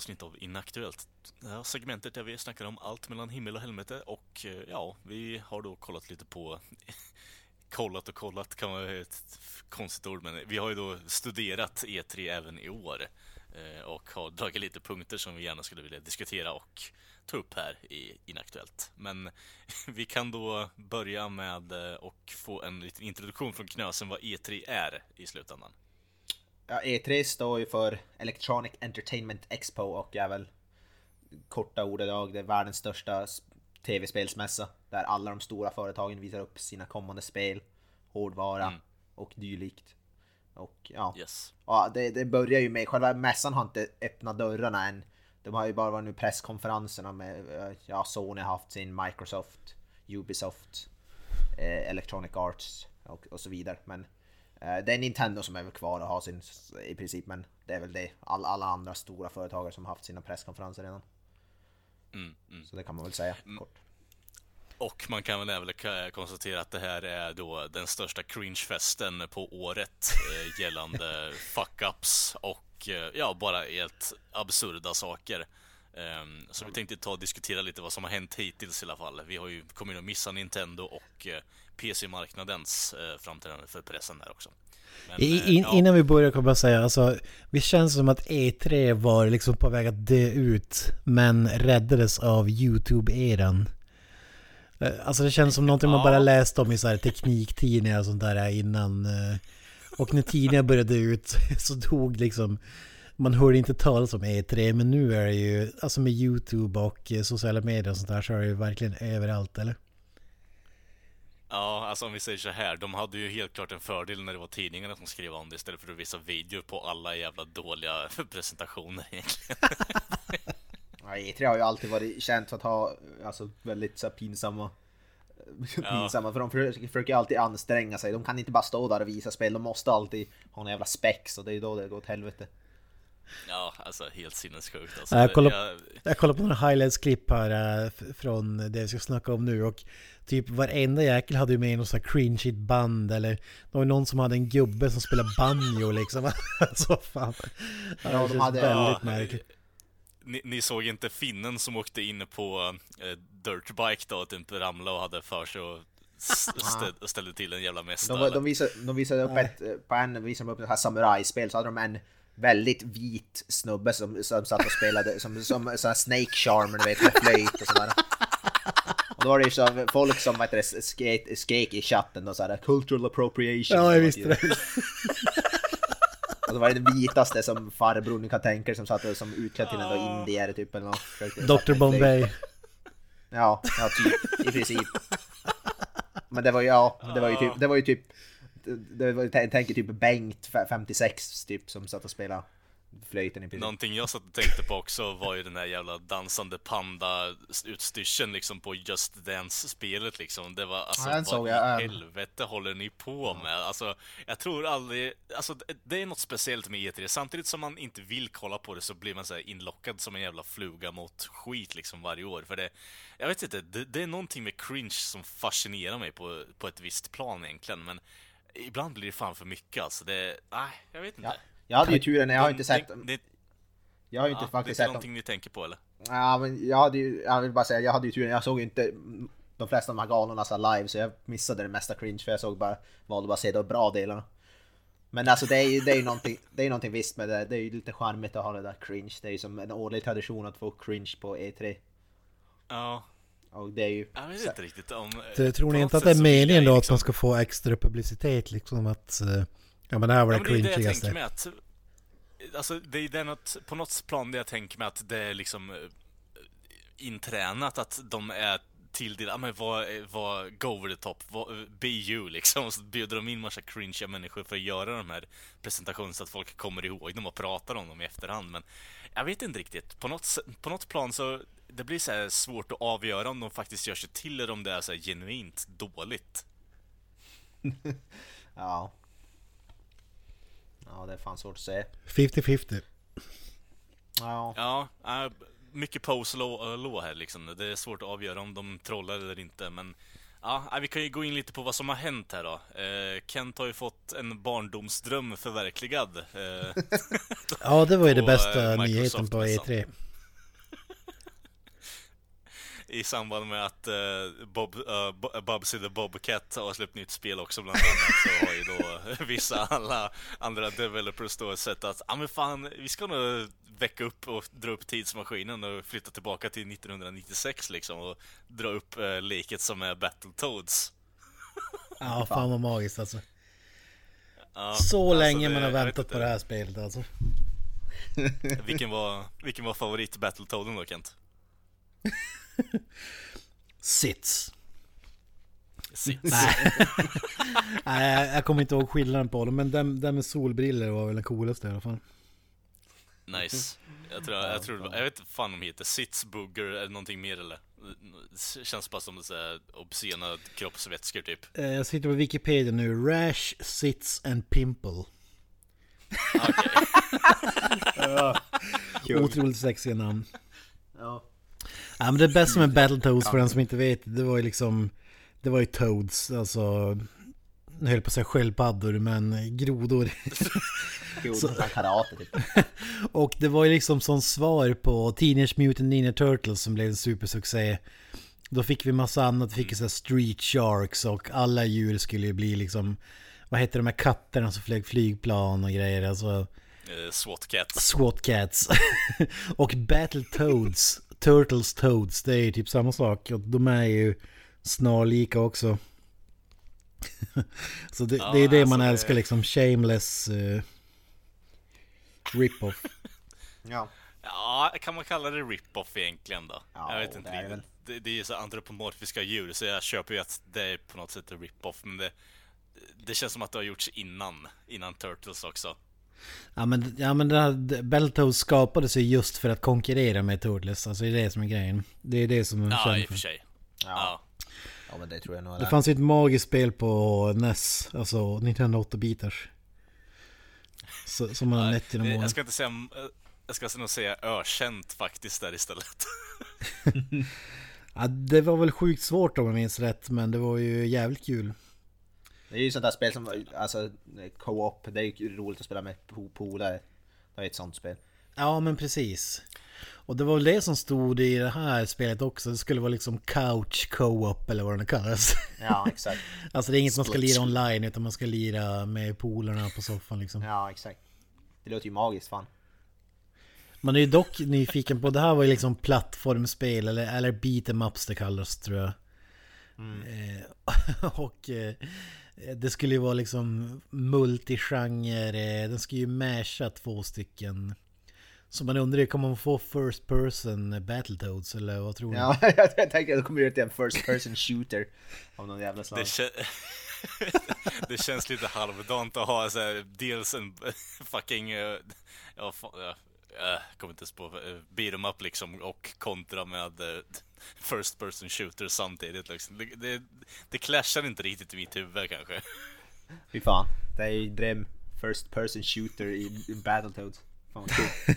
avsnitt av Inaktuellt. Det här segmentet där vi snackar om allt mellan himmel och helvete och eh, ja, vi har då kollat lite på kollat och kollat kan vara ett konstigt ord, men vi har ju då studerat E3 även i år eh, och har dragit lite punkter som vi gärna skulle vilja diskutera och ta upp här i Inaktuellt. Men vi kan då börja med eh, och få en liten introduktion från Knösen vad E3 är i slutändan. Ja, E3 står ju för Electronic Entertainment Expo och är väl korta ordalag det är världens största tv-spelsmässa där alla de stora företagen visar upp sina kommande spel, hårdvara mm. och dylikt. Och ja, yes. ja det, det börjar ju med, själva mässan har inte öppnat dörrarna än. De har ju bara varit nu presskonferenserna med, ja Sony har haft sin Microsoft, Ubisoft, eh, Electronic Arts och, och så vidare. Men det är Nintendo som är väl kvar och har sin i princip, men det är väl det. All, alla andra stora företagare som har haft sina presskonferenser redan. Mm, mm. Så det kan man väl säga mm. kort. Och man kan väl även konstatera att det här är då den största cringefesten på året eh, gällande fuck-ups och eh, ja, bara helt absurda saker. Um, så vi tänkte ta och diskutera lite vad som har hänt hittills i alla fall. Vi har ju kommit att missa Nintendo och eh, PC-marknadens eh, framträdande för pressen där också. Men, I, in, ja. Innan vi börjar kan jag bara säga, alltså, det känns som att E3 var liksom på väg att dö ut, men räddades av YouTube-eran. Eh, alltså det känns som någonting man bara läst om i så här tekniktidningar och sånt där innan. Eh, och när tidningar började ut så dog liksom... Man hörde inte talas om E3 men nu är det ju, alltså med YouTube och eh, sociala medier och sånt där så är det ju verkligen överallt eller? Ja, alltså om vi säger så här, de hade ju helt klart en fördel när det var tidningarna som skrev om det istället för att visa videor på alla jävla dåliga presentationer egentligen. Ja, E3 har ju alltid varit känt för att ha alltså, väldigt så här, pinsamma pinsamma, ja. för de försöker, försöker alltid anstränga sig. De kan inte bara stå där och visa spel, de måste alltid ha en jävla spex och det är då det går åt helvete. Ja, alltså helt sinnessjukt alltså. Jag kollar, jag... jag kollar på några highlights-klipp här äh, från det vi ska snacka om nu och typ varenda jäkel hade ju med någon sån här cringe band eller det var någon som hade en gubbe som spelade banjo liksom. alltså fan. Ja, de hade väldigt ja, märkligt ni, ni, såg inte finnen som åkte in på eh, dirtbike då, typ ramlade och hade för sig och stä, ställde till en jävla mess de, de, visade, de visade upp ett, eh, på en visade de upp ett här samurajspel så hade de en väldigt vit snubbe som, som satt och spelade som, som, som Snake Charmer, du vet, med flöjt och sådär. Och då var det ju så folk som vet, skrek, skrek i chatten och såhär 'cultural appropriation' Ja, jag visste det. Och så var det den vitaste som farbror ni kan tänka er som satt som utklädd till en indier typ eller något. Dr Bombay. Ja, ja typ, i princip. Men det var ju, ja, det var ju typ, det var ju typ, det jag tänker typ Bengt 56 typ som satt och spelade flöjten i princip. Någonting jag satt och tänkte på också var ju den där jävla dansande panda-utstyrseln liksom på Just Dance-spelet liksom. Det var alltså, ja, vad i jag, helvete håller ni på med? Alltså, jag tror aldrig, alltså det är något speciellt med E3. Samtidigt som man inte vill kolla på det så blir man så inlockad som en jävla fluga mot skit liksom varje år. För det, jag vet inte, det, det är någonting med cringe som fascinerar mig på, på ett visst plan egentligen, men ibland blir det fan för mycket alltså. Det, nej, jag vet inte. Ja. Jag hade ju turen, jag har inte sett dem. Jag har ju inte ja, faktiskt sett dem. Det är någonting ni tänker på eller? Ja, men jag hade ju, jag vill bara säga, jag hade ju turen, jag såg ju inte de flesta av de här galorna så live så jag missade det mesta cringe för jag såg bara, valde bara att se de bra delarna. Men alltså det är ju, det är någonting, det är någonting visst med det, det är ju lite charmigt att ha det där cringe. Det är ju som en årlig tradition att få cringe på E3. Ja. Och det är ju... Jag vet inte riktigt om... Så, tror ni inte att det är meningen då liksom... att man ska få extra publicitet liksom att... Uh Ja men det här var det ja, cringigaste. Det, det att, alltså, det är det något, på något plan det jag tänker mig att det är liksom eh, intränat att de är tilldelade, ja men vad, vad, go over the top, vad, be you liksom. Och så bjuder de in massa cringiga människor för att göra de här presentationerna så att folk kommer ihåg dem och pratar om dem i efterhand. Men jag vet inte riktigt. På något, på något plan så det blir så svårt att avgöra om de faktiskt gör sig till eller om det är så genuint dåligt. ja. Ja, det är fan svårt att säga. 50-50. Ja. Ja, mycket pose law här liksom. Det är svårt att avgöra om de trollar eller inte, men Ja, vi kan ju gå in lite på vad som har hänt här då. Eh, Kent har ju fått en barndomsdröm förverkligad. Eh, Ja, det var ju det bästa eh, nyheten på E Microsoft-mässan. E3. I samband med att eh, Bob, uh, Bubsy the Bobcat har släppt nytt spel också bland annat så har ju då vissa alla andra developers då sett att ja ah, men fan, vi ska nog väcka upp och dra upp tidsmaskinen och flytta tillbaka till 1996 liksom och dra upp uh, leket som är Battletoads. Ja, fan vad magiskt alltså. Ja, Så alltså, länge man har väntat på det här spelet alltså. Vilken var, vilken var favorit Battletoaden då Kent? Sits. Sits. Nej. Nej, jag- kommer inte ihåg skillnaden på dem, men den, den med solbriller var väl den coolaste i alla fall. Nice. Jag tror, jag, tror det var, jag vet inte fan om de heter Sits, Booger eller någonting mer eller? Det känns bara som obscena kroppsvätskor typ. Eh, Jag sitter på Wikipedia nu. Rash, Sits and Pimple. Okej. Otroligt sexiga namn. Ja. Ja, men det bästa med Battletoads för den som inte vet, det var ju liksom... Det var ju Toads, alltså... Jag höll på att säga sköldpaddor, men grodor. Karate typ. Och det var ju liksom som svar på Teenage Mutant Ninja Turtles som blev en supersuccé. Då fick vi massa annat, vi fick ju så här Street Sharks och alla djur skulle ju bli liksom... Vad heter de här katterna som flög flygplan och grejer? Alltså... Eh, SWAT Cats. SWAT Cats. och Battletoads, Turtles Toads, det är ju typ samma sak. Och de är ju snarlika också. Så det, Ja, det är det alltså man det- älskar liksom, shameless uh, rip-off. Ja. Ja, kan man kalla det rip-off egentligen då? Ja, jag vet inte det är riktigt. Det, det är ju så antropomorfiska djur, så jag köper ju att det är på något sätt en rip-off, men det, det känns som att det har gjorts innan, innan Turtles också. Ja men, ja, men det här, Battletoads skapades ju just för att konkurrera med Turtles. Alltså det är det som är grejen. Det är det som är Ja, i och för sig. Ja. Ja. ja, men det tror jag nog Det fanns ju ett magiskt spel på NES, alltså 1908-bitars. Så- Som man har mätt genom åren. jag ska inte säga, jag ska nog säga ökänt faktiskt där istället. Ja, det var väl sjukt svårt om jag minns rätt, men det var ju jävligt kul. Det är ju sånt där spel som, alltså co-op, det är ju roligt att spela med po- polare. Det är ett sånt spel. Ja, men precis. Och det var väl det som stod i det här spelet också. Det skulle vara liksom couch co-op eller vad det kallas. Ja, exakt. Alltså det är inget man ska lira online utan man ska lira med polarna på soffan liksom. Ja, exakt. Det låter ju magiskt fan. Man är ju dock nyfiken på, det här var ju liksom plattformspel eller, eller beat em ups det kallas tror jag. Eh, och eh, det skulle ju vara liksom multigenre, eh, den ska ju masha två stycken. Så man undrar ju, kommer man få first person Battletoads eller vad tror ni? Ja, jag tänker att det kommer ut en first person shooter av någon jävla slag. Det, kä- det känns lite halvdant att ha så här, dels en fucking, eh, jag kommer inte ens på, uh, beat 'em up liksom och kontra med eh, first person shooter samtidigt liksom. Det, det, det clashar inte riktigt i mitt huvud kanske. Fy fan. Det är ju dröm first person shooter i, i Battletoads. Fan vad kul.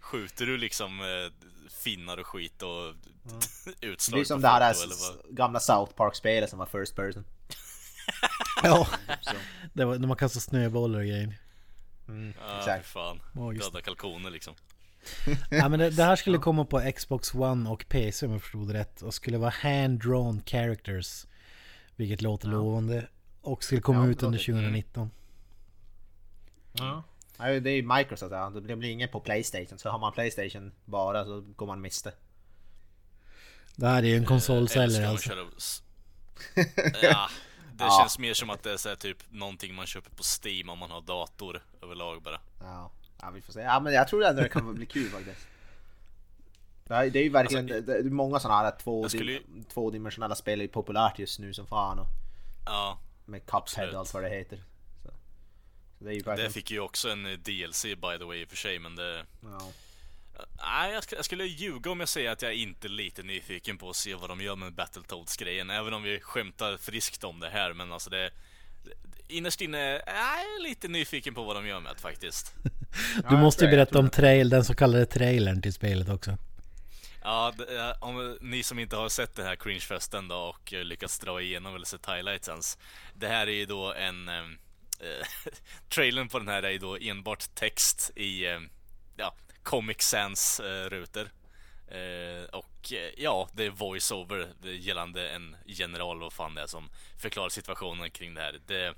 Skjuter du liksom eh, finnar och skit och Det utslag blir som på det här gamla South Park-spelet som var first person. Ja, det var när man kastar snöbollar och grejer. mm, fy exakt. fan. Magiskt. Döda kalkoner liksom. Ja men det, det här skulle komma på Xbox One och PC om jag förstod rätt. Och skulle vara hand-drawn characters. Vilket låter lovande. Och skulle komma Ja, ut under låter- 2019. Ja. Ja, det är ju Microsoft, ja. det blir inget på Playstation. Så har man Playstation bara så går man miste. Det här är ju en Eller konsolsäljare man alltså. Ja, det Ja. känns mer som att det är så här, typ någonting man köper på Steam om man har dator överlag bara. Ja, ja vi får se. Ja men jag tror ändå det kan bli kul faktiskt. Det är, det är ju verkligen, Alltså, det är många sådana här två, skulle tvådimensionella spel är ju populärt just nu som fan och Ja, med Cuphead och allt vad det heter. Så, så det är ju det verkligen... fick ju också en eh, DLC by the way i och för sig, men det... Ja. Nej, jag, jag skulle ljuga om jag säger att jag är inte lite nyfiken på att se vad de gör med Battletoads-grejen. Även om vi skämtar friskt om det här, men alltså det... Innerst inne är jag lite nyfiken på vad de gör med det faktiskt. Du jag måste ju berätta om trail, den så kallade trailern till spelet också. Ja, det, om ni som inte har sett den här cringefesten då och eh, lyckats dra igenom eller sett highlights ens. Det här är ju då en, eh, trailern på den här är ju då enbart text i eh, ja, Comic Sans eh, rutor. Eh, och ja, det är voice-over gällande en general, vad fan det är, som förklarar situationen kring det här. Det,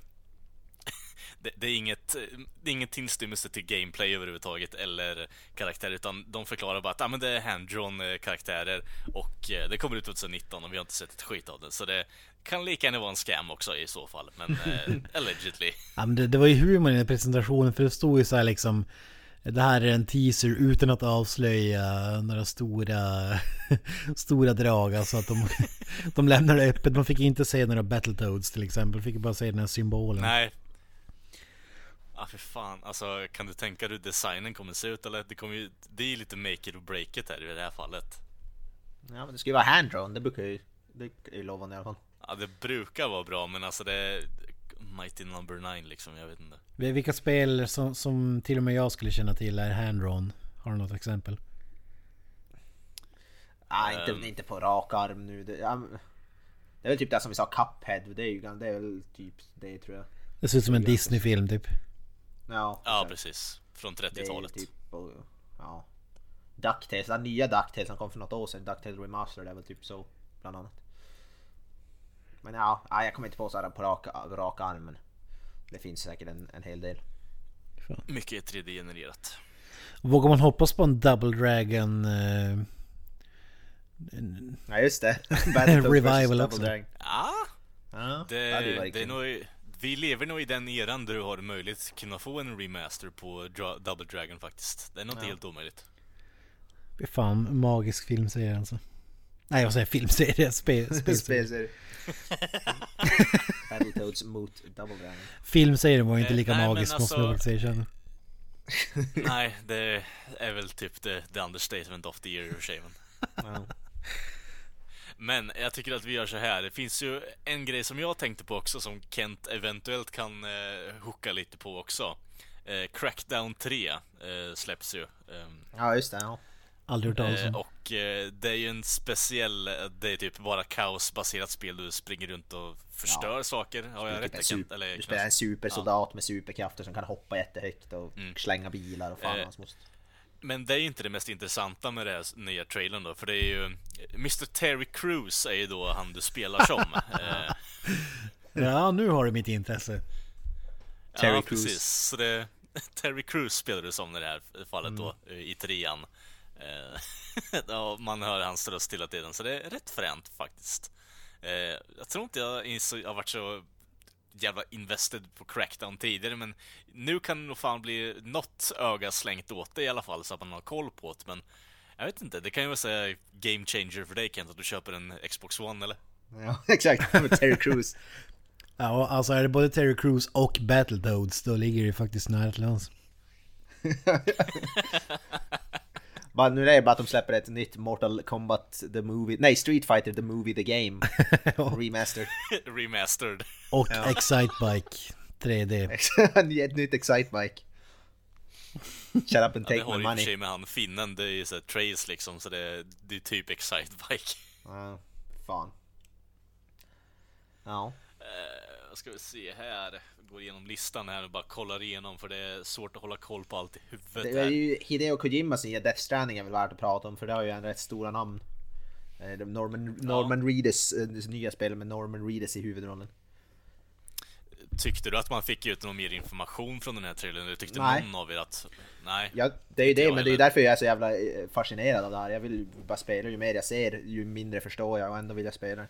det, det, är inget, det är ingen tillstymmelse till gameplay överhuvudtaget eller karaktär utan de förklarar bara att ah, men det är handdrawn eh, karaktärer och eh, det kommer ut 2019 och vi har inte sett ett skit av det. Så det kan lika gärna vara en scam också i så fall, men eh, allegedly. Ja, men det, det var ju humor i presentationen för det stod ju så här liksom det här är en teaser utan att avslöja några stora, stora drag. Alltså att de, de lämnar det öppet. Man fick inte se några Battletoads till exempel. Fick bara se den här symbolen. Nej, ah, för fan. Alltså, kan du tänka dig hur designen kommer se ut? Eller? Det, kommer ju, det är ju lite make it or break it här i det här fallet. Ja, men det ska ju vara hand-drawn. Det brukar ju... Det är ju lovande i alla fall. Ja, det brukar vara bra, men alltså det... är Mighty Number 9 liksom, jag vet inte. Vilka spel som, som till och med jag skulle känna till är hand-drawn? Har du något exempel? Nej, inte, um, inte på rak arm nu. Det, ja, det är väl typ det som vi sa, Cuphead. Det är ju det är väl typ det tror jag. Det ser ut som en Disney-film typ. Ja, ja precis. Från 30-talet. Typ, ja. Ducktails, den nya Ducktails som kom för något år sedan, Ducktails Remastered är väl typ så bland annat. Men ja, jag kommer inte på så här på rak, rak armen. Det finns säkert en, en hel del. Mycket 3D-genererat. Vågar man hoppas på en Double Dragon? Eh... Ja just det. Revival också. Ja. ja det, det, det är nog vi lever nog i den eran där du har möjlighet att kunna få en remaster på Dra Double Dragon faktiskt. Det är nog inte ja. helt omöjligt. Det är fan magisk filmserie alltså. Nej vad säger filmserie? Spel, spelserie. Battletoads mot Double Dragon. Filmserien var inte lika eh, magisk måste man alltså, säga. nej, det är väl typ the, the understatement of the year i och för sig. Men jag tycker att vi gör så här. Det finns ju en grej som jag tänkte på också som Kent eventuellt kan eh, hooka lite på också. Eh, Crackdown 3 eh, släpps ju. Eh, ja, just det. Ja. Aldrig hört talas om. Och eh, det är ju en speciell, det är typ bara kaosbaserat spel. Du springer runt och förstör ja. saker. Har jag typ rätt? Super, Eller, du spelar en supersoldat ja. med superkrafter som kan hoppa jättehögt och mm. slänga bilar och fan eh, hans måste. Men det är inte det mest intressanta med den nya trailern då, för det är ju Mr Terry Crews är ju då han du spelar som. Eh, ja, nu har du mitt intresse. Terry ja, Crews. precis. Så det, Terry Crews spelar du som i det här fallet mm. då, i trean. Eh, man hör hans röst hela tiden, så det är rätt fränt faktiskt. Eh, jag tror inte jag har varit så jävla invested på Crackdown tidigare, men nu kan det nog fan bli något öga slängt åt det i alla fall, så att man har koll på det, men jag vet inte, det kan ju vara säga game changer för dig Kent, att du köper en Xbox One eller? Ja, exakt, med Terry Crews. ja, alltså är det både Terry Crews och Battletoads, då ligger det faktiskt nära till hans. Bara, nu är det bara att de släpper ett nytt Mortal Kombat The Movie, nej Street Fighter The Movie The Game. Remastered. Remastered. Och ja. Excitebike 3D Ett nytt Excitebike Shut up and take ja, my money Det har ju med han finnen, det är ju såhär Trace liksom så det, det är typ Excitebike Ja, fan. Ja. Uh, Vad ska vi se här går igenom listan här och bara kollar igenom för det är svårt att hålla koll på allt i huvudet. Det är ju Hideo Kojimas nya Death Stranding är väl värt att prata om för det har ju en rätt stora namn. Eh, Norman, Norman ja. Reedus, eh, nya spel med Norman Reedus i huvudrollen. Tyckte du att man fick ut någon mer information från den här trailern? Eller tyckte Nej. någon av er att... Nej. Ja, det är ju det, men det är ju därför jag är så jävla eh, fascinerad av det här. Jag vill bara spela, ju mer jag ser, ju mindre förstår jag och ändå vill jag spela.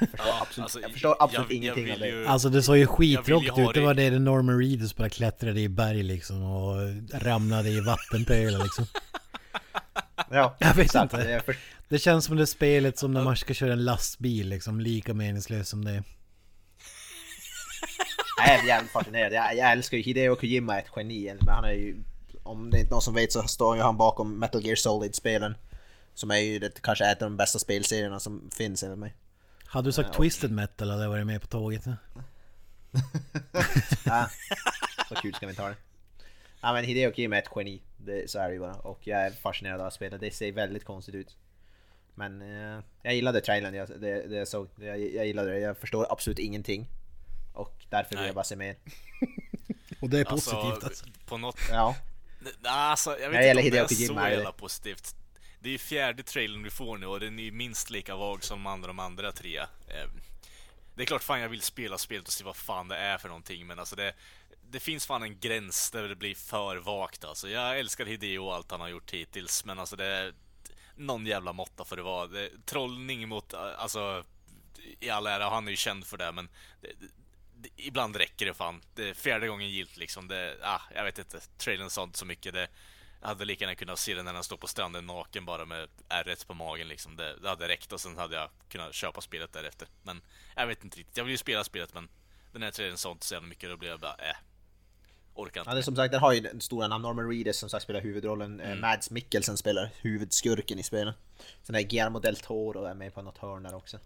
Jag förstår ja, absolut, alltså, jag förstår absolut jag, ingenting jag av det. Ju, alltså det såg ju skittråkigt ut. Det var det Norman Reedus bara klättrade i berg liksom och ramlade i vattenpölar liksom. ja, jag vet exakt, inte. Det, för... det känns som det spelet som när man ska köra en lastbil liksom. Lika meningslöst som det. Jag är jävligt fascinerad. Jag, jag älskar ju Hideo Kojima, ett geni. Men han är ju... Om det är inte någon som vet så står ju han bakom Metal Gear Solid-spelen. Som är ju det, kanske ett av de bästa spelserierna som finns enligt mig. Hade du sagt ja, Twisted Metal hade jag varit med på tåget. ja, så kul ska vi ta det. Ja men Hideo Kojima är ett geni. Det, så är det ju bara. Och jag är fascinerad av spelet. Det ser väldigt konstigt ut. Men eh, jag gillade trailern, jag, det, det jag såg. Jag, jag gillade det. Jag förstår absolut ingenting Och därför vill Nej. jag bara se mer. Och det är Alltså, positivt alltså. på något... Ja. Nej, Alltså, jag vet gäller inte om det är så jävla positivt. Det är fjärde trailern vi får nu och den är minst lika vag som de andra, de andra tre. Ehm, det är klart fan jag vill spela spelet och se vad fan det är för någonting men alltså det det finns fan en gräns där det blir för vagt alltså. Jag älskar Hideo och allt han har gjort hittills men alltså det någon jävla måtta för det var. Det, trollning mot, eh, alltså i all ära, han är ju känd för det men det, det, ibland räcker det fan. Det är fjärde gången gilt liksom. Det, ah, jag vet inte. Trailern sa inte så mycket. Det, hade lika gärna kunnat se den när han står på stranden naken bara med ärret på magen liksom. Det, det hade räckt och sen hade jag kunnat köpa spelet därefter. Men jag vet inte riktigt. Jag vill ju spela spelet men den här trailern sa inte så jävla mycket. Då blev jag bara, äh. Orkar inte. Ja, det är som sagt, den har ju den stora namn. Norman Reedus som sagt spelar huvudrollen. Mm. Eh, Mads Mikkelsen spelar huvudskurken i spelet. Sen är Guillermo del Toro är med på något hörn där också.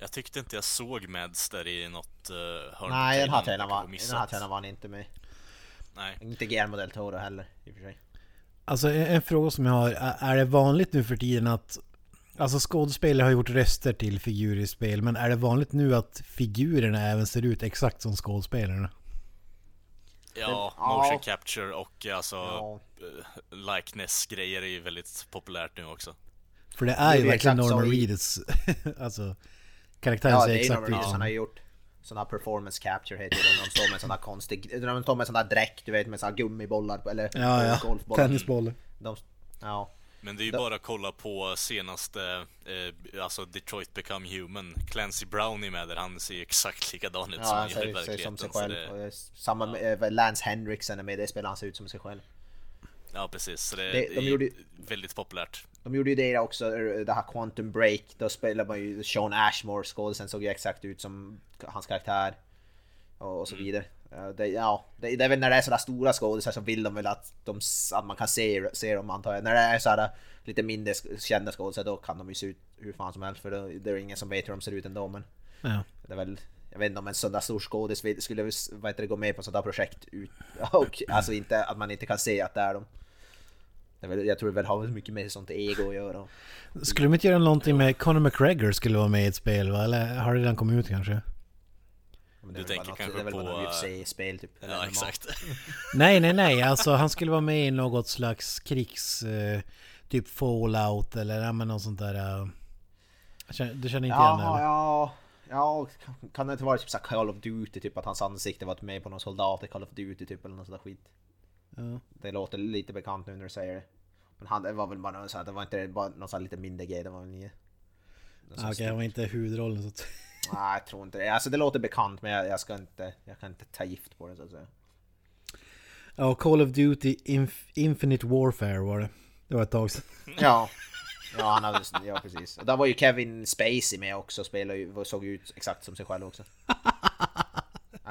Jag tyckte inte jag såg Mads där i något uh, hörn Nej, den här trailern. Jag var, var han inte med. Nej. Inte Guillermo del Toro heller i och för sig. Alltså en, en fråga som jag har, är, är det vanligt nu för tiden att Alltså skådespelare har gjort röster till figurer i spel, men är det vanligt nu att figurerna även ser ut exakt som skådespelarna? Ja, Ja. motion capture och alltså Ja. eh, likeness-grejer är ju väldigt populärt nu också. För det är Det ju är verkligen exakt Norman Reedus. alltså, karaktären Ja, ser det är ju exakt Norman ut Reedus. Han som... har gjort sån här performance capture heter det. De står med här konstig... De står med en sån där dräkt, du vet, med sån här gummibollar eller Ja, ja. golfbollar. Tennisbollar. De, ja. Men det är ju bara att kolla på senaste, eh, alltså Detroit Become Human. Clancy Brown är med där, han ser ju exakt likadan ut Ja, som han gör i ser, ser som sig verkligheten. Själv. det, är Samma med eh, Lance Henriksen är med, det spelar han ser ut som sig själv. Ja, precis. Så det, Det- det de är gjorde- väldigt populärt. De gjorde ju det också, det här Quantum Break. Då spelade man ju Sean Ashmore, skådisen såg ju exakt ut som hans karaktär. Och, och så vidare. Eh, Det, ja, det, det är väl när det är sådana stora skådisar så vill de väl att, de, att man kan se, se dem antar jag. När det är sådana lite mindre kända skådisar då kan de ju se ut hur fan som helst för då, det är ingen som vet hur de ser ut ändå men Ja. det är väl jag vet inte om en sån där stor skådis skulle vad heter det, gå med på där projekt ut, och alltså inte att man inte kan se att det är dem. Jag tror det väl har väl mycket med sånt ego att göra. Skulle de inte göra någonting med Conor McGregor skulle vara med i ett spel va? Eller har det redan kommit ut kanske? Du tänker bara kanske det är väl bara på, något UFC-spel typ. eller Ja, MMA. exakt. Nej, nej, nej. Alltså han skulle vara med i något slags krigs... Eh, typ Fallout eller ja, men något sånt där. eh. Du känner inte igen det Ja, eller? ja, kan- det inte vara typ så här Call of Duty, typ att hans ansikte varit med på någon soldat i Call of Duty typ eller något sånt där skit. Ja. Det låter lite bekant nu när du säger det. Men han det var väl bara så här, det var inte bara någon sån lite mindre grej, det var väl inget... Ah, Okej, han var inte huvudrollen så att... Nej, jag tror inte det. Alltså det låter bekant men jag, jag ska inte, jag kan inte ta gift på det så att säga. Ja, Call of Duty Inf- Infinite Warfare var det. Det var ett tag sedan. Ja. Ja, han hade, ja precis. Och där var ju Kevin Spacey med också, spelade ju, såg ut exakt som sig själv också.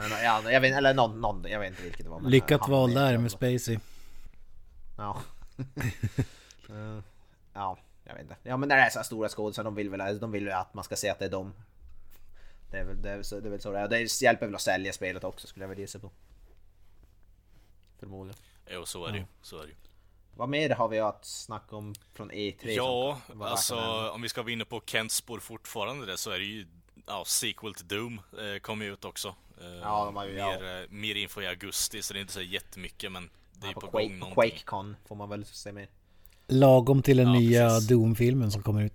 Ja, Ja, jag vet, eller någon, någon, jag vet inte vilket det var. Lyckat val där med. Spacey. Ja. Eh, ja, jag vet inte. Ja men när det är så här stora skådisar, de vill väl de vill väl att man ska se att det är dem. Det är väl, det är, så- det är väl så det är. Det hjälper väl att sälja spelet också skulle jag väl gissa på. Förmodligen. Jo, så är det ju. Så är det ju. Vad mer har vi att snacka om från E3? Ja, alltså om vi ska vara inne på Kents spår fortfarande det så är det ju Ja, sequel till Doom eh, kommer ju ut också. Eh, Ja, de har ju- ja. mer, eh, mer info i augusti så det är inte så jättemycket men det är Ja, på, på, gång Quake, på någonting. QuakeCon får man väl se mer. Lagom till den Ja, nya precis. Doom-filmen som kommer ut.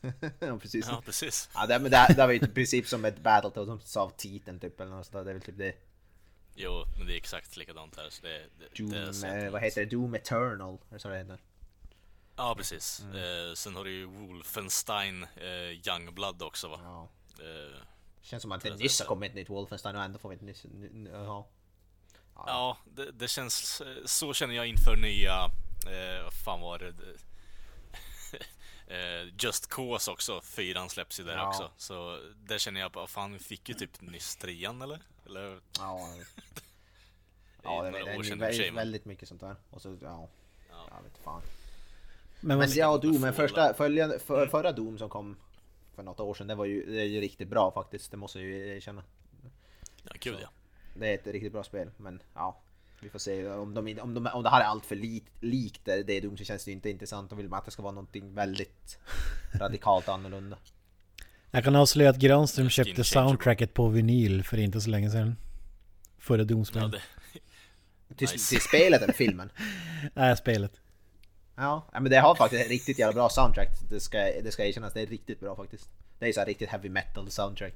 ja precis. Ja, precis. Ja, det, men det, det var ju i princip som ett Battletoads som sa titeln typ eller något sånt. Det är väl typ det. Jo, men det är exakt likadant här så det, det, Doom, det eh, vad heter det? Doom Eternal. Är det så det heter? Ja, precis. Mm. Eh, sen har du ju Wolfenstein eh, Youngblood också va? Ja. Eh, Känns som att det nyss har kommit ett nytt Wolfenstein och ändå får vi ett nytt... ny- ny- Ja. Ja, det, det känns... eh, Så känner jag inför nya... Eh, fan var det? eh, Just Cause också. Fyran släpps ju där Ja. också. Så där känner jag bara, fan vi fick ju typ nyss trean eller? Eller? Ja, Det ja det, det, år är väldigt, väldigt mycket sånt där. Och så, ja. Jag vet fan. Men Men ja, Doom, men första, följande, för, förra Doom som kom för något år sedan, det var ju, det är ju riktigt bra faktiskt. Det måste jag ju erkänna. Ja, kul ja. Det är ett riktigt bra spel, men ja. Vi får se om, de, om, de, om det här är allt för lik, likt det det Doom så känns det ju inte intressant. Då vill man att det ska vara någonting väldigt radikalt annorlunda. Jag kan avslöja att Granström köpte soundtracket på vinyl för inte så länge sedan. Förra Ja, Doomspel. det, Till, Nice. till spelet eller filmen? Nej, spelet. Ja, men det har faktiskt ett riktigt jävla bra soundtrack. Det ska, det ska erkännas, det är riktigt bra faktiskt. Det är så här riktigt heavy metal soundtrack.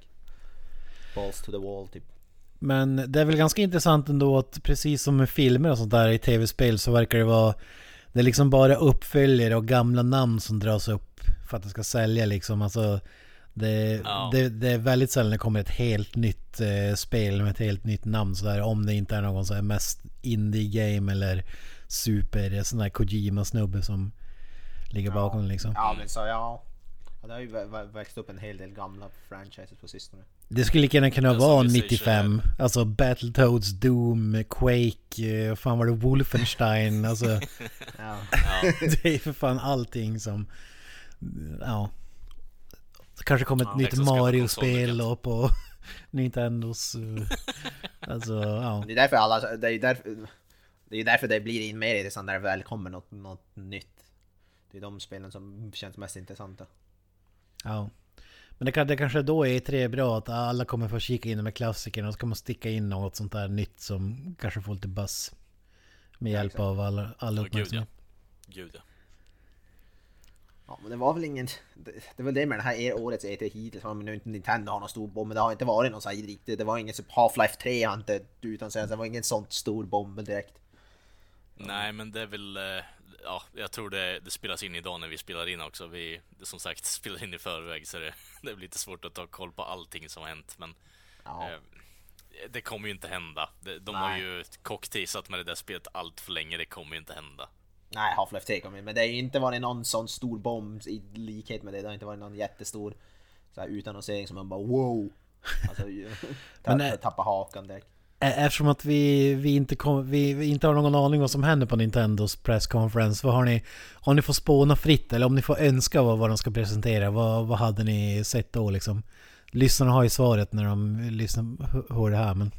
Balls to the wall typ. Men det är väl ganska intressant ändå att precis som med filmer och sånt där i tv-spel så verkar det vara Det är liksom bara uppföljare och gamla namn som dras upp för att det ska sälja liksom. Alltså det, Ja. det, det är väldigt sällan det kommer ett helt nytt eh, spel med ett helt nytt namn sådär. Om det inte är någon så här mest indie-game eller super sån där Kojima-snubbe som ligger bakom liksom. Ja men så ja. ja det har ju vä- vä- växt upp en hel del gamla franchises på sistone. Det skulle lika gärna kunna som vara vi säger 95. Alltså Battletoads, Doom, Quake, eh, fan var det, Wolfenstein. Alltså Ja. ja, det är för fan allting som... Ja. Det kanske kommer ett Ja, nytt Mario-spel och på Nintendos... eh, Alltså ja. Det är därför alla, det är ju därför, det är ju därför det blir in mer intressant när det väl kommer något, något nytt. Det är de spelen som känns mest intressanta. ja. Men det, kan, det kanske då är tre bra att alla kommer få kika in med klassikerna och så kan man sticka in något sånt där nytt som kanske får lite buzz. Med hjälp av alla, alla Ja, gud, ja. gud ja. Ja men det var väl ingen, det, det var det med den här er- årets E3 hittills, men nu inte Nintendo har någon stor bomb, men det har inte varit någon sån här riktigt, det var ingen Half-Life 3 har inte utan sen, det var ingen sånt stor bomb direkt. Nej, men det är väl... eh, Ja, jag tror det, det spelas in idag när vi spelar in också. Vi, som sagt, spelar in i förväg så det, det blir lite svårt att ta koll på allting som har hänt. Men Ja. eh, det kommer ju inte hända. De, de har ju cockteasat med det där spelet allt för länge. Det kommer ju inte hända. Nej, Half-Life 3 kommer men det har ju inte varit någon sån stor bomb i likhet med det. Det har inte varit någon jättestor så här, utannonsering som man bara wow. Alltså, Men, eh, tappa hakan direkt. Eftersom att vi, vi, inte kom, vi, vi inte har någon aning vad som händer på Nintendos pressconference. Vad har ni, har ni fått spåna fritt eller om ni får önska vad, vad de ska presentera? Vad, vad hade ni sett då liksom? Lyssnarna har ju svaret när de lyssnar, hör det här men...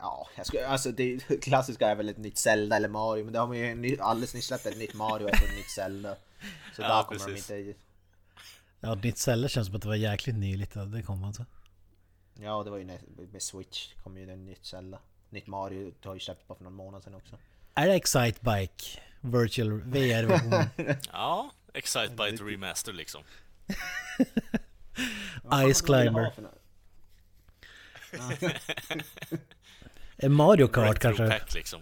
Ja, jag skulle, alltså det klassiska är väl ett nytt Zelda eller Mario, men det har man ju ny, alldeles nyss släppt ett nytt Mario och ett nytt Zelda. Så Ja, där kommer precis. de inte... Ja, nytt Zelda känns som att det var jäkligt nyligt det kom alltså. Ja, det var ju med Switch kom ju det nytt Zelda. Nytt Mario har ju släppt bara för någon månad sedan också. Är det Excitebike? Virtual VR-version? Ja, Excitebike Remaster liksom. Ice Climber? En Mario Kart kanske? Pack liksom.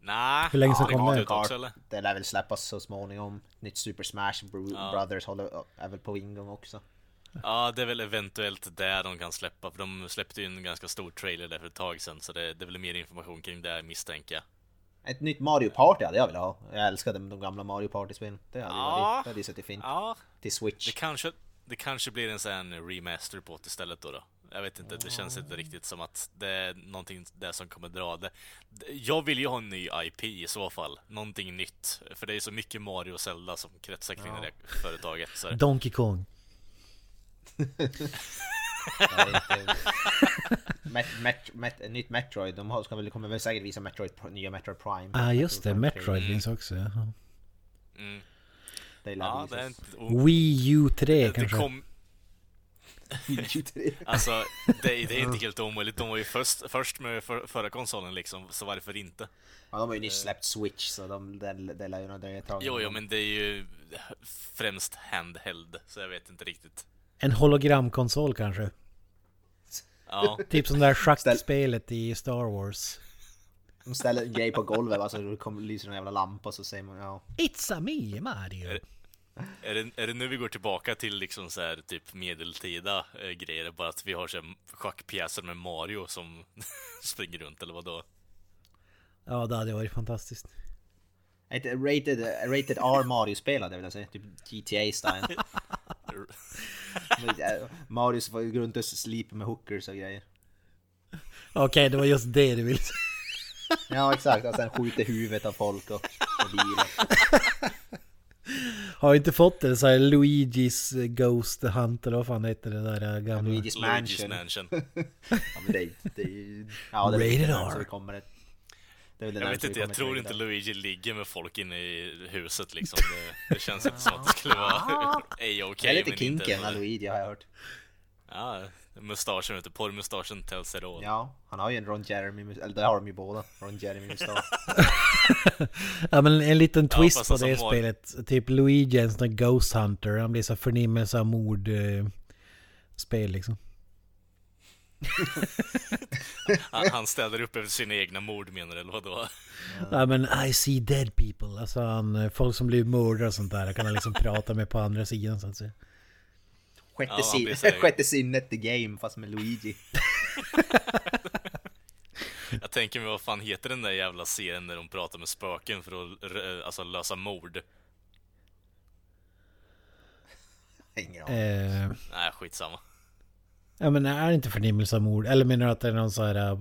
Nej, Hur länge kom kom det? också eller? Det lär väl släppas så småningom. Nytt Super Smash Bro- Ja. Brothers håller, är väl på ingång också. Ja, det är väl eventuellt där de kan släppa, för de släppte ju en ganska stor trailer där för ett tag sedan, så det, det är väl mer information kring det misstänker jag. Ett nytt Mario Party hade jag velat ha. Jag älskade de gamla Mario Party-spelen. Det hade ju Ja. varit, det hade ju suttit fint. Ja, Till Switch. det kanske, det kanske blir en sån remaster på det istället då, då. Jag vet inte, det känns inte riktigt som att det är någonting där som kommer dra det. Jag vill ju ha en ny IP i så fall, någonting nytt. För det är så mycket Mario och Zelda som kretsar kring Ja. det företaget. Så Donkey Kong? Ja, det är inte- Met, Met, Met, nytt Metroid, de har, ska väl, kommer väl säkert visa Metroid, nya Metroid Prime. Ja ah, just det, Metroid Mm. finns också. Jaha. mm. Det Ja, det är inte... och- Wii U 3 det kanske? kom, Alltså, det, det är inte helt omöjligt. De var ju först, först med för, förra konsolen liksom, så varför inte? Ja, de har ju nyss släppt Switch så de, det, det lär ju nog dröja ett tag. Jo, jo, men det är ju främst handheld, så jag vet inte riktigt. En hologramkonsol kanske? Ja, Typ som det där schackspelet i Star Wars. De ställer en grej på golvet, alltså det kommer, lyser en jävla lampa så säger man ja. It's a me Mario! Är- är det, är det nu vi går tillbaka till liksom så här, typ medeltida eh, grejer, bara att vi har så här schackpjäser med Mario som springer runt, eller vadå? Ja, det hade varit fantastiskt. Ett rated, rated R Mario-spelare vill jag säga, typ GTA-style. Mario får ju gå runt och slipa med hookers och grejer. Okej, det var just det du ville säga. Ja exakt, och sen skjuter huvudet av folk och, och bilar. Har inte fått det så här Luigi's Ghost Hunt eller vad fan heter det där gamla? Luigi's Luigi's Mansion. Mansion. Ja men det, det ju... Ja det är Rated R. så det kommer ett... Det är väl det Jag vet inte, jag tror till inte. Luigi ligger med folk inne i huset liksom. Det, det känns inte som att det skulle vara ej okej Det är lite kinky med Luigi har jag hört. Ja, mustaschen vet du, porrmustaschen tells it all. Ja, han har ju en Ron Jeremy, eller det har de ju båda. Ron Jeremy mustasch. Ja men en liten Ja, twist fast på det var- spelet. Typ Luigi är en sån där Ghost Hunter. Han blir så förnimmelse av mord... Eh, spel liksom. Han, han ställer upp efter sina egna mord menar du, eller vadå? Ja men I see dead people. Alltså han, eh, folk som blir mördare och sånt där. kan han liksom prata med på andra sidan så att säga. Sjätte, Ja, sin- sjätte sinnet the game fast med Luigi. Jag tänker mig vad fan heter den där jävla serien där de pratar med spöken för att r- alltså, lösa mord? Ingen aning. Eh, Nej, skitsamma. Ja men är det inte förnimmelse av mord? Eller menar du att det är någon så här... eh,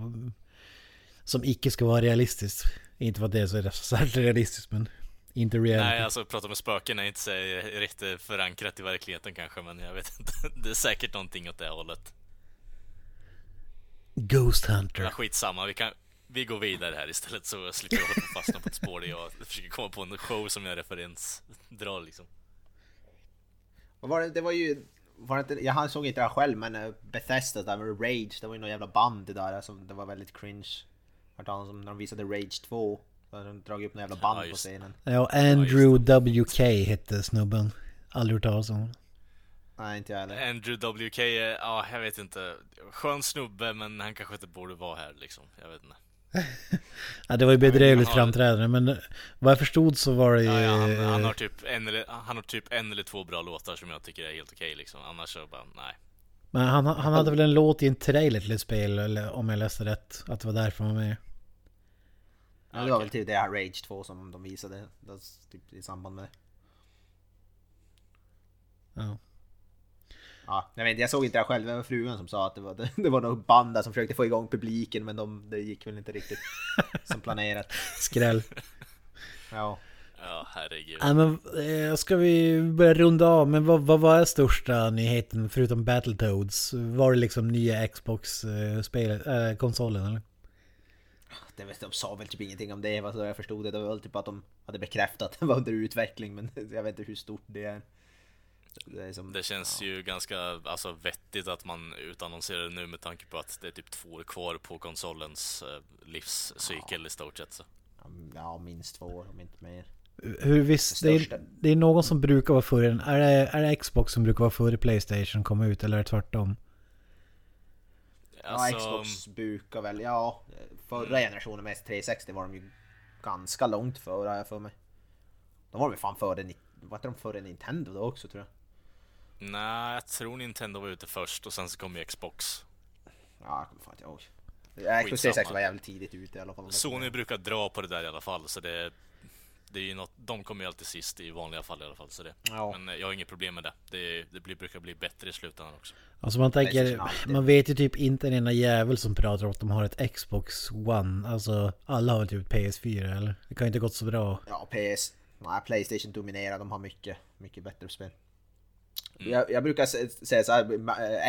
Som icke ska vara realistiskt? Inte för att det är så särskilt realistiskt men... Inte reality. Nej, alltså prata med spöken är inte så riktigt förankrat i verkligheten kanske, men jag vet inte. Det är säkert någonting åt det hållet. Ghost Ja, Hunter. skitsamma, vi kan... Vi går vidare här istället så slipper jag hålla på fastna på ett spår där jag försöker komma på en show som jag referens drar liksom. Vad var det, det var ju... Var inte, jag såg inte det här själv men eh, Bethesda där med Rage, det var ju någon jävla band det där som det var väldigt cringe. Hört talas om när de visade Rage 2. Så hade de dragit upp någon jävla band Ja, på scenen. Ja, Andrew WK hette snubben. Aldrig hört talas om. Nej inte jag heller. Andrew WK, är- ja jag vet inte. Skön snubbe men han kanske inte borde vara här liksom. Jag vet inte. Ja, det var ju bedrövligt framträdande men vad jag förstod så var det ju... Ja, ja, han, han, har typ en eller, han har typ en eller två bra låtar som jag tycker är helt okej liksom. Annars så bara, nej. Men han, han hade väl en låt i en trailer till ett spel, eller om jag läste rätt. Att det var därför han var med. Ja, det var väl typ det här Rage 2 som de visade typ, i samband med det. Ja. Ja, jag, vet, jag såg inte det själv, det var frugan som sa att det var, det, det var något band där som försökte få igång publiken men de, det gick väl inte riktigt som planerat. Skräll. Ja. Ja, herregud. Ja, men eh, ska vi börja runda av? Men vad, vad var största nyheten förutom Battletoads? Var det liksom nya Xbox-spelet, äh, konsolen eller? Det vet, de sa väl typ ingenting om det, vad jag förstod det. Det var väl typ att de hade bekräftat att det var under utveckling men jag vet inte hur stort det är. Det, som, Det känns ju ganska alltså, vettigt att man utannonserar det nu med tanke på att det är typ två år kvar på konsolens eh, livscykel i stort sett. Så. Ja, minst två år om inte mer. Hur visst, Det är, det är någon som brukar vara före den. Är det, är det Xbox som brukar vara före Playstation komma ut eller är det tvärtom? Alltså, ja, Xbox brukar väl, ja, förra generationen med S360 var de ju ganska långt före har jag för mig. De var väl fan före, var inte de före Nintendo då också tror jag? Nej, jag tror Nintendo var ute först och sen så kom ju Xbox. Ja, jag kommer fan inte ihåg. Xbox Skitsamma. 360 var jävligt tidigt ute i alla fall. Sony brukar dra på det där i alla fall, så det, det är ju något, de kommer ju alltid sist i vanliga fall i alla fall. Så det. Ja. Men eh, jag har inget problem med det. Det, det blir, brukar bli bättre i slutändan också. Alltså man tänker, man vet ju typ inte en enda jävel som pratar om att de har ett Xbox One. Alltså alla har typ PS4 eller? Det kan ju inte gått så bra. Ja, PS. Nej, Playstation dominerar, de har mycket, mycket bättre spel. Mm. Jag, jag brukar sä- säga så här,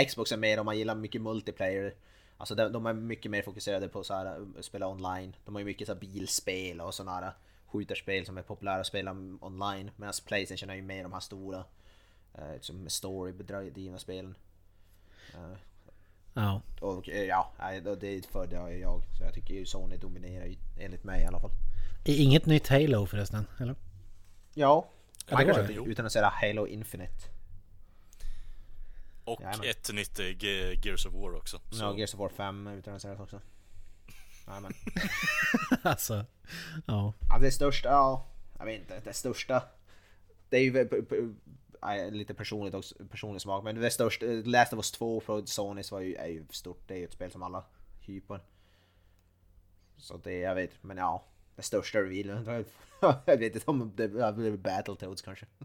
eh, Xbox är mer om man gillar mycket multiplayer. Alltså de, de är mycket mer fokuserade på så här, eh, spela online. De har ju mycket så här bilspel och sådana här skjutarspel som är populära att spela online. Medan Playstation är ju mer de här stora, eh, som story-drivna spelen. Eh, Ja. och eh, ja, det föredrar ju jag. Så jag tycker ju Sony dominerar ju, enligt mig i alla fall. Inget nytt Halo förresten, eller? Ja, Ja, det var Microsoft utan att säga Halo Infinite. Och Jajamän. ett nytt eh, Ge- Gears of War också. Så, Ja, Gears of War 5 utan att säga det också. Jajamän. alltså, ja. Ja, det största, ja, jag vet inte, det största. Det är ju lite personligt också, personlig smak, men det största, Last of Us 2 från Sonys var ju, är ju stort, det är ju ett spel som alla hypar. Så det, jag vet, men ja, det största revealen, jag vet inte om det det blir Battletoads kanske.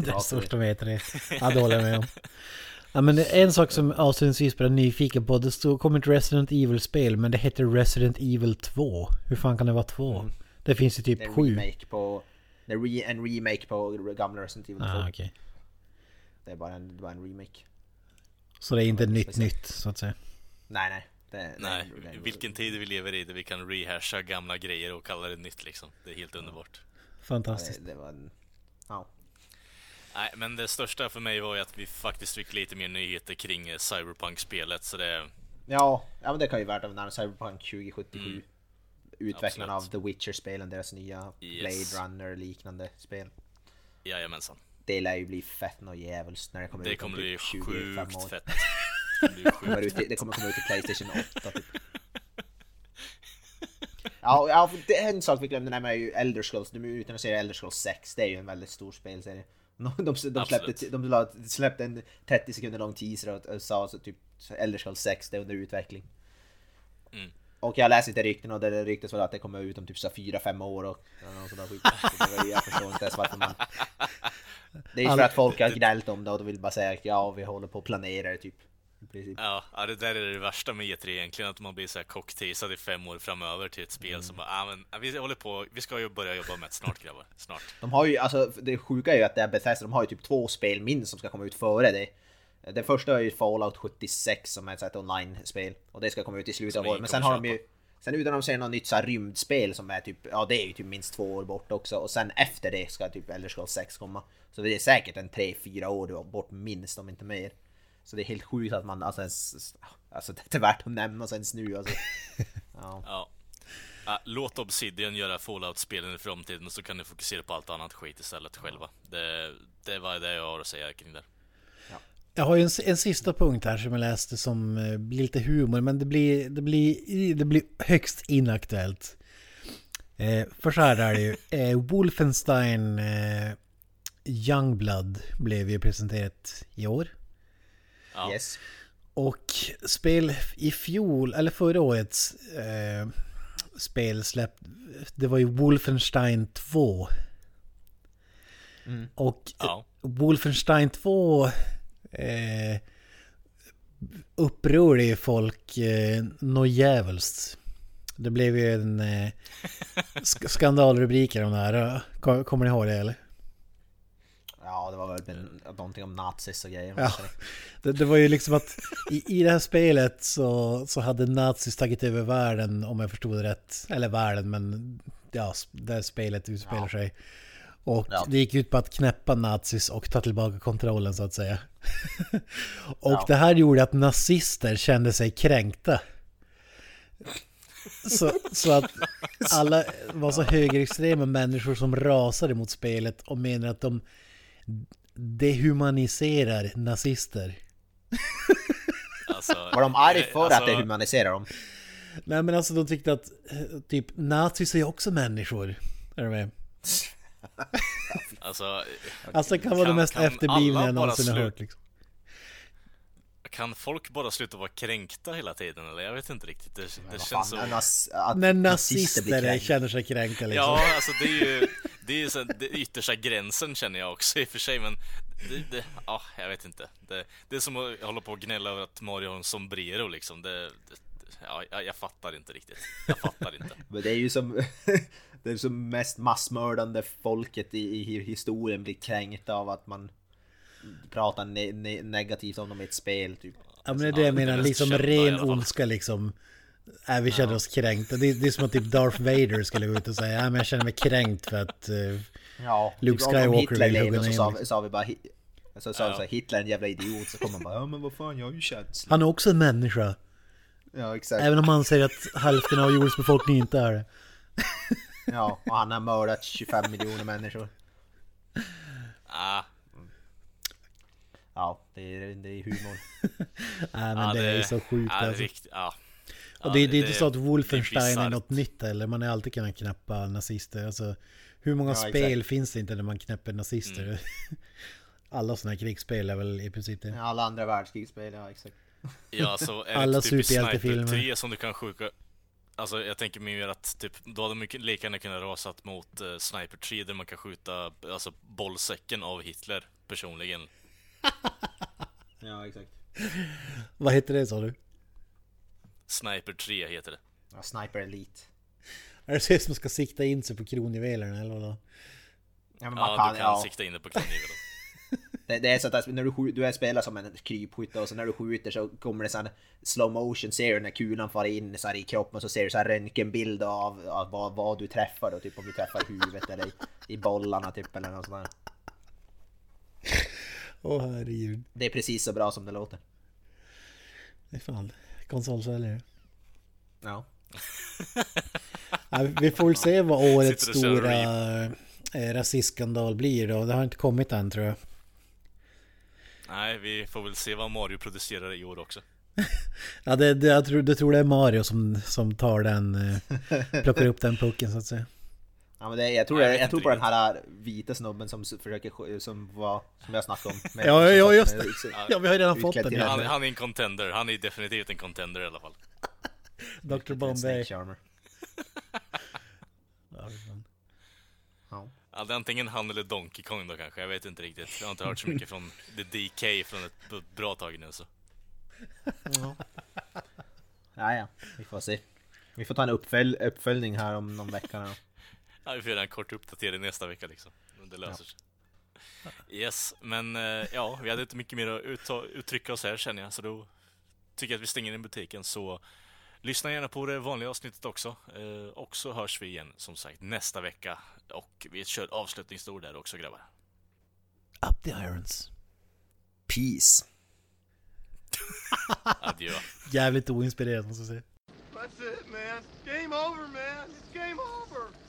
Det är största vet det. Ja, det håller jag med om. Ja, men det en sak som avslutningsvis bara är nyfiken på. Det stod, kommer ett Resident Evil-spel, men det heter Resident Evil 2. Hur fan kan det vara två? Det finns ju Det typ en sju. remake på, det är re, en remake på gamla Resident Evil 2. Ah, okej. Det är bara en, det var en remake. Så det är inte Ja, nytt speciellt. nytt, så att säga. Nej, nej. Det, Nej, det, det, vilken tid vi lever i där vi kan rehasha gamla grejer och kalla det nytt liksom. Det är helt underbart. Fantastiskt. Det, det var en, ja. Nej, men det största för mig var ju att vi faktiskt fick lite mer nyheter kring eh, Cyberpunk-spelet, så det... Ja, ja men det kan ju vara värt att nämna Cyberpunk 2077. Mm. Utvecklarna av. The Witcher-spelen, deras nya Yes. Blade Runner liknande spel. Jajamensan. Det lär ju bli fett och djävulskt när det kommer Det ut om kommer typ 25 sjukt år. fett. Det kommer bli sjukt i- det kommer komma ut i Playstation 8 typ. Ja, ja det är en sak vi glömde nämna är ju Elder Scrolls. Är ute och säger Elder Scrolls 6. Det är ju en väldigt stor spelserie. De, de, de, släppte, de la- släppte en 30 sekunder lång teaser och, och sa så typ Elder Scrolls 6, det är under utveckling. Mm. Och jag läste lite rykten och det ryktas väl att det kommer ut om typ så 4-5 år och skit. Jag förstår inte ens varför man... Det är ju för att folk har gnällt om det och de vill bara säga att ja, vi håller på att planera det typ. I princip. Ja, ja, det där är det värsta med E3 egentligen, att man blir så här cockteasad i fem år framöver till ett spel Mm. som bara, ah, men, vi håller på, vi ska ju börja jobba med det snart grabbar, snart. De har ju, alltså det sjuka är ju att det är Bethesda, de har ju typ två spel minst som ska komma ut före det. Det första är ju Fallout 76 som är ett online-spel. Och det ska komma ut i slutet av året. Men sen har de ju... Sen utan de säger något nytt så här rymdspel som är typ, ja det är ju typ minst två år bort också. Och sen efter det ska typ Elder Scrolls 6 komma. Så det är säkert en 3-4 år bort minst om inte mer. Så det är helt sjukt att man, alltså, ens, alltså det är värt att nämna ens nu alltså. Ja. Ja. Ja, låt Obsidian göra Fallout-spelen i framtiden så kan ni fokusera på allt annat skit istället själva. Det, det var det jag har att säga kring det. Jag har ju en, en sista punkt här som jag läste som eh, blir lite humor, men det blir, det blir, det blir högst inaktuellt. Eh, för så här är det ju. Eh, Wolfenstein eh, Youngblood blev ju presenterat i år. Ja. Yes. Och spel i fjol, eller förra årets eh, spel släpp, det var ju Wolfenstein 2. Mm. Och Ja. Wolfenstein 2 eh, upprörde ju folk eh, något djävulskt. Det blev ju en eh, sk- skandalrubriker om det här. Kom- Kommer ni ihåg det eller? Ja, det var väl en, någonting om nazis och grejer. Ja. Det, det var ju liksom att i, i det här spelet så, så hade nazis tagit över världen om jag förstod det rätt. Eller världen men ja, där spelet utspelar Ja. sig. Och Ja. det gick ut på att knäppa nazis och ta tillbaka kontrollen så att säga. och Ja. det här gjorde att nazister kände sig kränkta. Så, så att alla var så högerextrema människor som rasade mot spelet och menar att de dehumaniserar nazister. Alltså, Var de arga eh, för alltså, att det humaniserar dem? Nej men alltså de tyckte att eh, typ nazis är ju också människor. Är du med? Alltså, Alltså det kan vara det Kan- mest kan efterblivna jag någonsin har hört liksom. kan folk bara sluta vara kränkta hela tiden eller? Jag vet inte riktigt. Det, det känns fan, så... nas- att När nazister känner sig kränkta liksom. Ja, alltså det är ju det är ju så, det är yttersta gränsen känner jag också i och för sig men det, det, ja, jag vet inte. Det, det är som att hålla på och gnälla över att Mario har en sombrero liksom. Det, det, ja, jag, jag fattar inte riktigt. Jag fattar inte. Men det är ju som det är som mest massmördande folket i, i historien blir kränkta av att man pratar ne ne negativt om dem i ett spel typ. Ja men det är det jag det är menar, liksom ren ondska liksom. Äh, vi känner oss kränkta. Det, det är som att typ Darth Vader skulle gå ut och säga ja men jag känner mig kränkt för att... eh, Ja, Luke Skywalker vill hugga levde så ner sa, vi bara så sa Ja. så här, Hitler är en jävla idiot så kommer man bara ja men vad fan jag har ju känslor. han är också en människa. Ja exakt. Även om han säger att hälften av jordens befolkning inte är det. Ja och han har mördat 25 miljoner människor. Ah, Ja det är, det är humor. Nej men ja, det, är så sjukt det är alltså. rikt, ja. Och det, det är inte så att det är Wolfenstein är, något nytt eller man har alltid kunnat knäppa nazister. Alltså, hur många Ja, spel exakt. finns det inte där man knäpper nazister? Mm. Alla sådana här krigsspel är väl i princip det. Alla andra världskrigsspel, ja exakt. Ja, så är Alla det typ i superhjältefilmer. Sniper 3 som du kan skjuta Alltså jag tänker mer att typ, då hade man lika gärna kunnat rasat mot uh, Sniper 3 där man kan skjuta alltså bollsäcken av Hitler personligen. Ja exakt. Vad heter det sa du? Sniper 3 heter det. Ja, Sniper Elite. Är det så som ska sikta in sig på kronjuvelerna eller vadå? Ja, men man Ja, kan, du kan ja. sikta in det på kniven. Det, det är så att när du, du är spelar som en krypskytt och så när du skjuter så kommer det sån slow motion, ser du när kulan far in så här i kroppen och så ser du så här röntgenbild av, av vad, vad du träffar då, typ om du träffar huvudet eller i, i bollarna typ eller något sånt där. Åh herregud. Det är precis så bra som det låter. Det är fan konsolsäljare. Ja. Ja, vi får väl se vad årets stora eh, rasistskandal blir då. Det har inte kommit än tror jag. Nej, vi får väl se vad Mario producerar i år också. Ja, det, det, jag, tror, jag tror det är Mario som, som tar den, eh, plockar upp den pucken så att säga. Ja, men det, jag tror, jag, jag tror på den här vita snubben som försöker, som var, som jag snackade om. med- Ja, ja, just det. Ja, vi har ju redan fått den. Han, han är en contender. Han är definitivt en contender i alla fall. Dr. Bombay. Ja, det är antingen han eller Donkey Kong då kanske. Jag vet inte riktigt. Jag har inte hört så mycket från The DK från ett bra tag nu så. ja, ja, vi får se. Vi får ta en uppfölj, uppföljning här om någon vecka. Då. Ja, vi får göra en kort uppdatering nästa vecka liksom. Det löser sig. Yes, men eh, ja, vi hade inte mycket mer att utta- uttrycka oss här känner jag, så då tycker jag att vi stänger in butiken. Så lyssna gärna på det vanliga avsnittet också. Eh, och så hörs vi igen som sagt nästa vecka. Och vi kör avslutningsord där också grabbar. Up the irons. Peace. Adjö. Jävligt oinspirerat måste jag säga. That's it, man. Game over, man. It's game over.